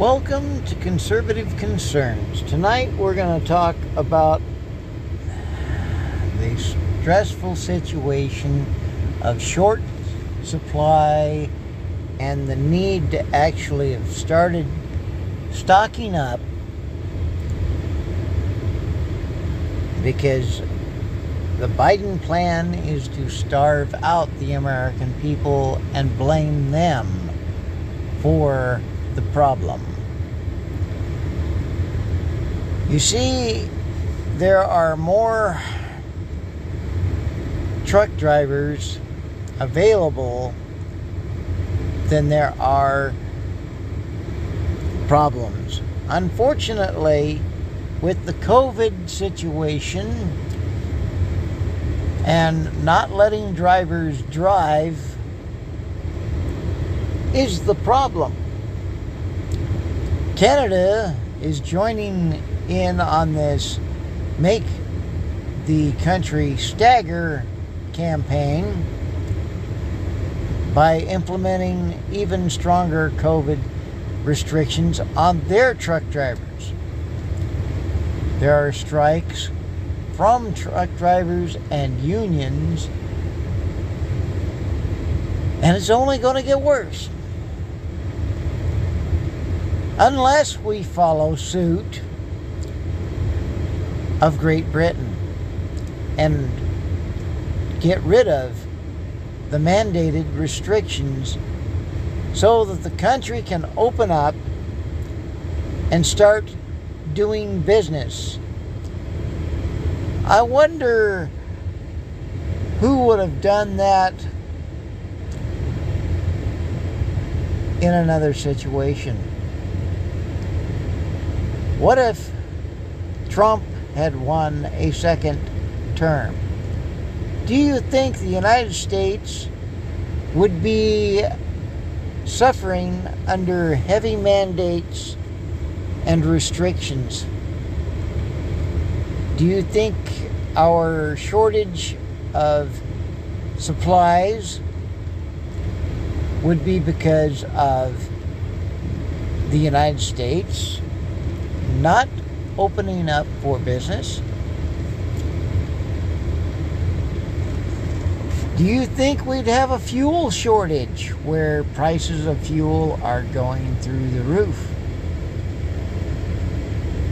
Welcome to Conservative Concerns. Tonight we're going to talk about the stressful situation of short supply and the need to actually have started stocking up because the Biden plan is to starve out the American people and blame them for the problem. You see, there are more truck drivers available than there are problems. Unfortunately, with the COVID situation and not letting drivers drive is the problem. Canada is joining in on this Make the Country Stagger campaign by implementing even stronger COVID restrictions on their truck drivers. There are strikes from truck drivers and unions, and it's only going to get worse unless we follow suit of Great Britain and get rid of the mandated restrictions so that the country can open up and start doing business. I wonder who would have done that in another situation. What if Trump had won a second term? Do you think the United States would be suffering under heavy mandates and restrictions? Do you think our shortage of supplies would be because of the United States not opening up for business? Do you think we'd have a fuel shortage where prices of fuel are going through the roof?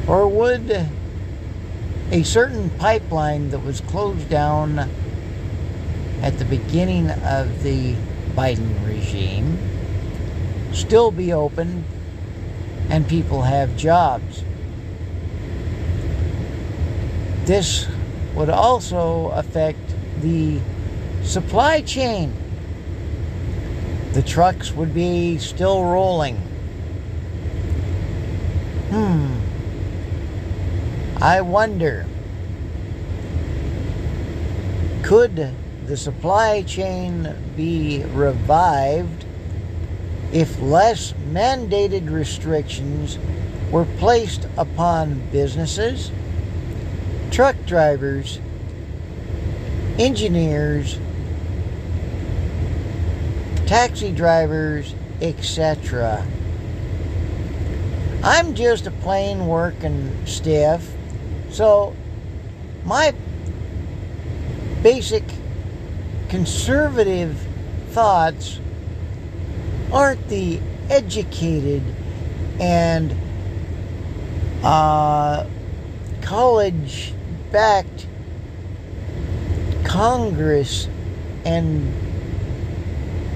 Or would a certain pipeline that was closed down at the beginning of the Biden regime still be open and people have jobs? This would also affect the supply chain. The trucks would be still rolling. Hmm. I wonder could the supply chain be revived if less mandated restrictions were placed upon businesses? truck drivers, engineers, taxi drivers, etc. I'm just a plain working stiff, so my basic conservative thoughts aren't the educated and uh, college backed Congress and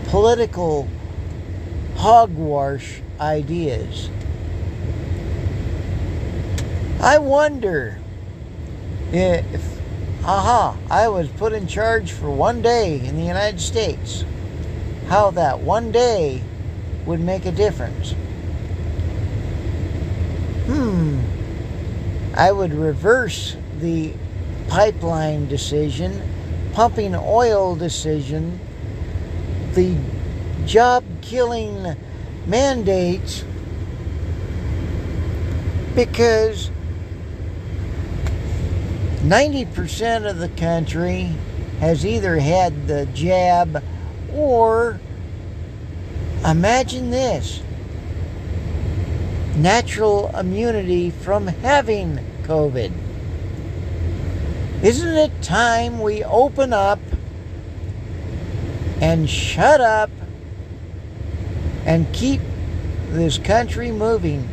political hogwash ideas. I wonder if, aha, I was put in charge for one day in the United States, how that one day would make a difference. Hmm. I would reverse the pipeline decision, pumping oil decision, the job killing mandates, because 90% of the country has either had the jab or imagine this natural immunity from having COVID. Isn't it time we open up and shut up and keep this country moving?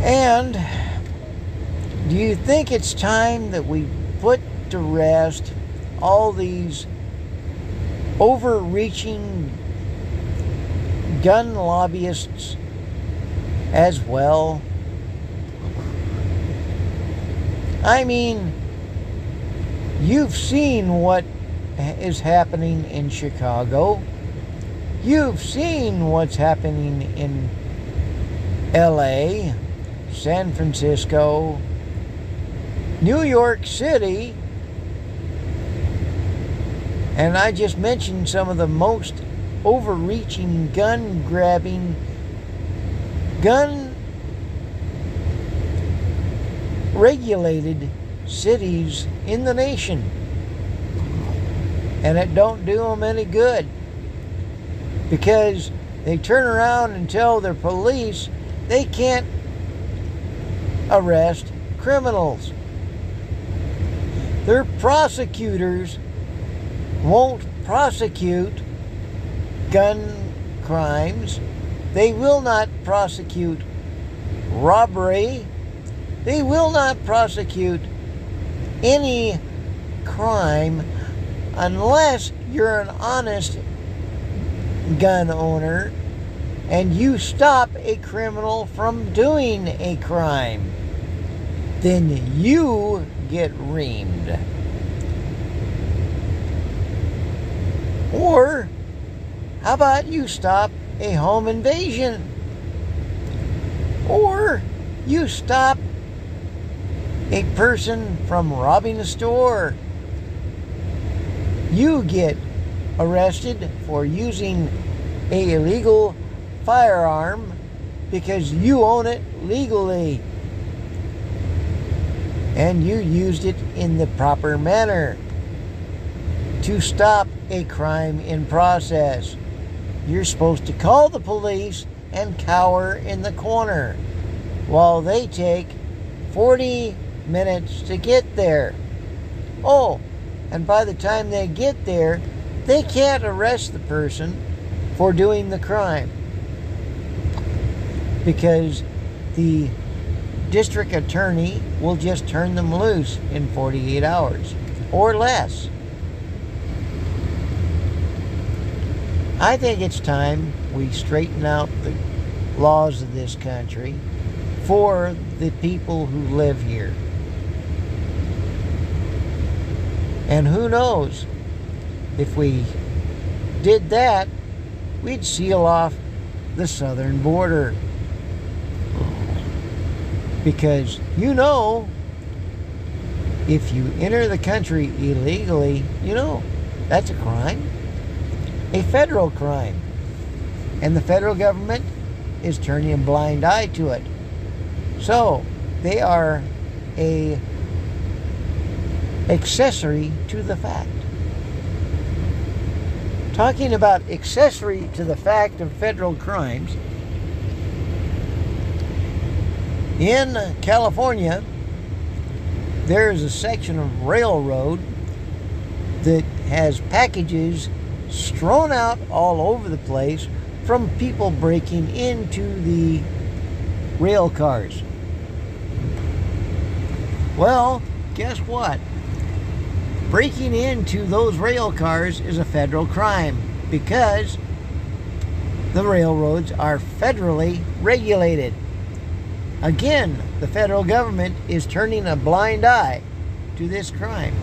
And do you think it's time that we put to rest all these overreaching gun lobbyists as well? I mean, you've seen what is happening in Chicago. You've seen what's happening in LA, San Francisco, New York City, and I just mentioned some of the most overreaching, gun grabbing, gun regulated cities in the nation. And it don't do them any good because they turn around and tell their police they can't arrest criminals. Their prosecutors won't prosecute gun crimes. They will not prosecute robbery. They will not prosecute any crime unless you're an honest gun owner and you stop a criminal from doing a crime. Then you get reamed. Or how about you stop a home invasion? Or you stop a person from robbing a store. You get arrested for using a illegal firearm because you own it legally and you used it in the proper manner to stop a crime in process. You're supposed to call the police and cower in the corner while they take 40 minutes to get there. Oh, and by the time they get there, they can't arrest the person for doing the crime because the district attorney will just turn them loose in 48 hours or less. I think it's time we straighten out the laws of this country for the people who live here. And who knows, if we did that, we'd seal off the southern border. Because you know, if you enter the country illegally, you know, that's a crime a federal crime. And the federal government is turning a blind eye to it. So, they are a accessory to the fact. Talking about accessory to the fact of federal crimes, in California, there is a section of railroad that has packages strewn out all over the place from people breaking into the rail cars. Well, guess what? Breaking into those rail cars is a federal crime because the railroads are federally regulated. Again, the federal government is turning a blind eye to this crime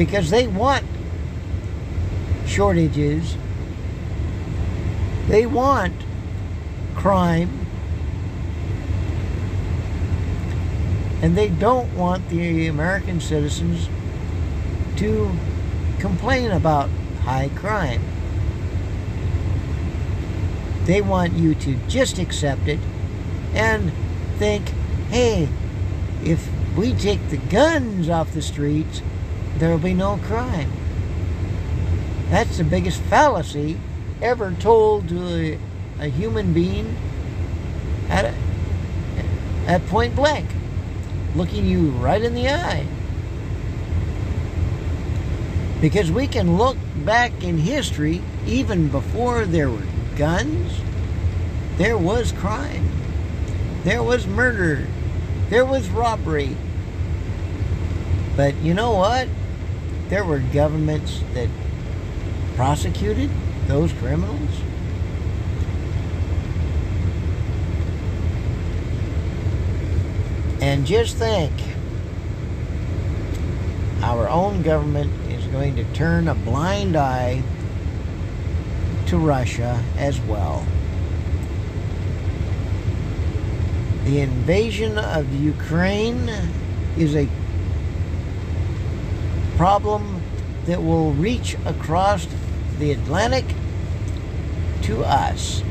because they want shortages. They want crime. And they don't want the American citizens to complain about high crime. They want you to just accept it and think, hey, if we take the guns off the streets, there will be no crime. That's the biggest fallacy ever told to a, a human being at, a, at point blank, looking you right in the eye. Because we can look back in history, even before there were guns, there was crime, there was murder, there was robbery. But you know what? There were governments that prosecuted those criminals. And just think our own government is going to turn a blind eye to Russia as well. The invasion of Ukraine is a problem that will reach across the Atlantic to us.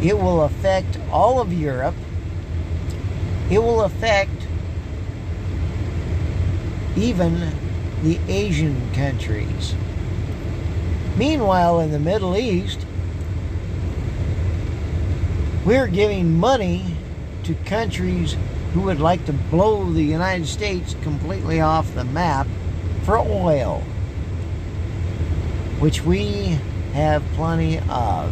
It will affect all of Europe. It will affect even the Asian countries. Meanwhile, in the Middle East, we're giving money to countries who would like to blow the United States completely off the map for oil, which we have plenty of.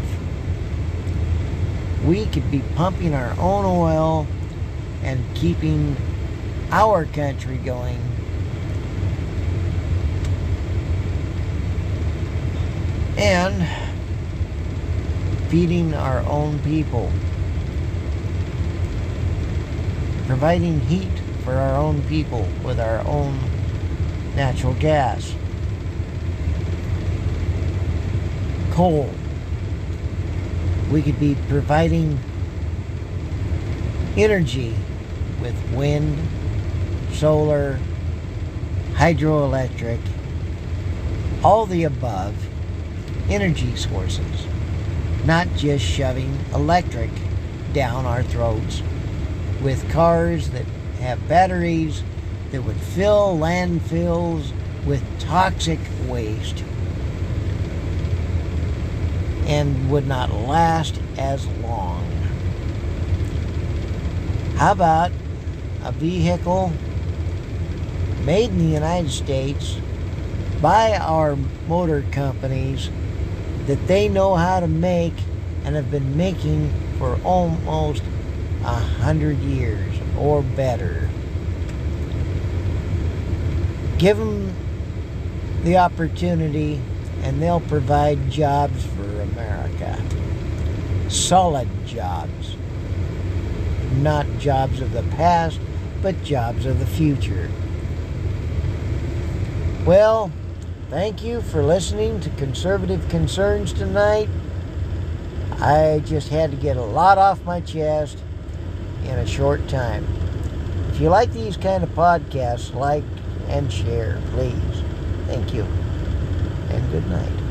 We could be pumping our own oil and keeping our country going. And feeding our own people. Providing heat for our own people with our own natural gas, coal. We could be providing energy with wind, solar, hydroelectric, all the above energy sources, not just shoving electric down our throats with cars that have batteries that would fill landfills with toxic waste and would not last as long. How about a vehicle made in the United States by our motor companies that they know how to make and have been making for almost a hundred years or better? Give them the opportunity and they'll provide jobs for America. Solid jobs. Not jobs of the past, but jobs of the future. Well, thank you for listening to Conservative Concerns tonight. I just had to get a lot off my chest in a short time. If you like these kind of podcasts, like and share, please. Thank you. And good night.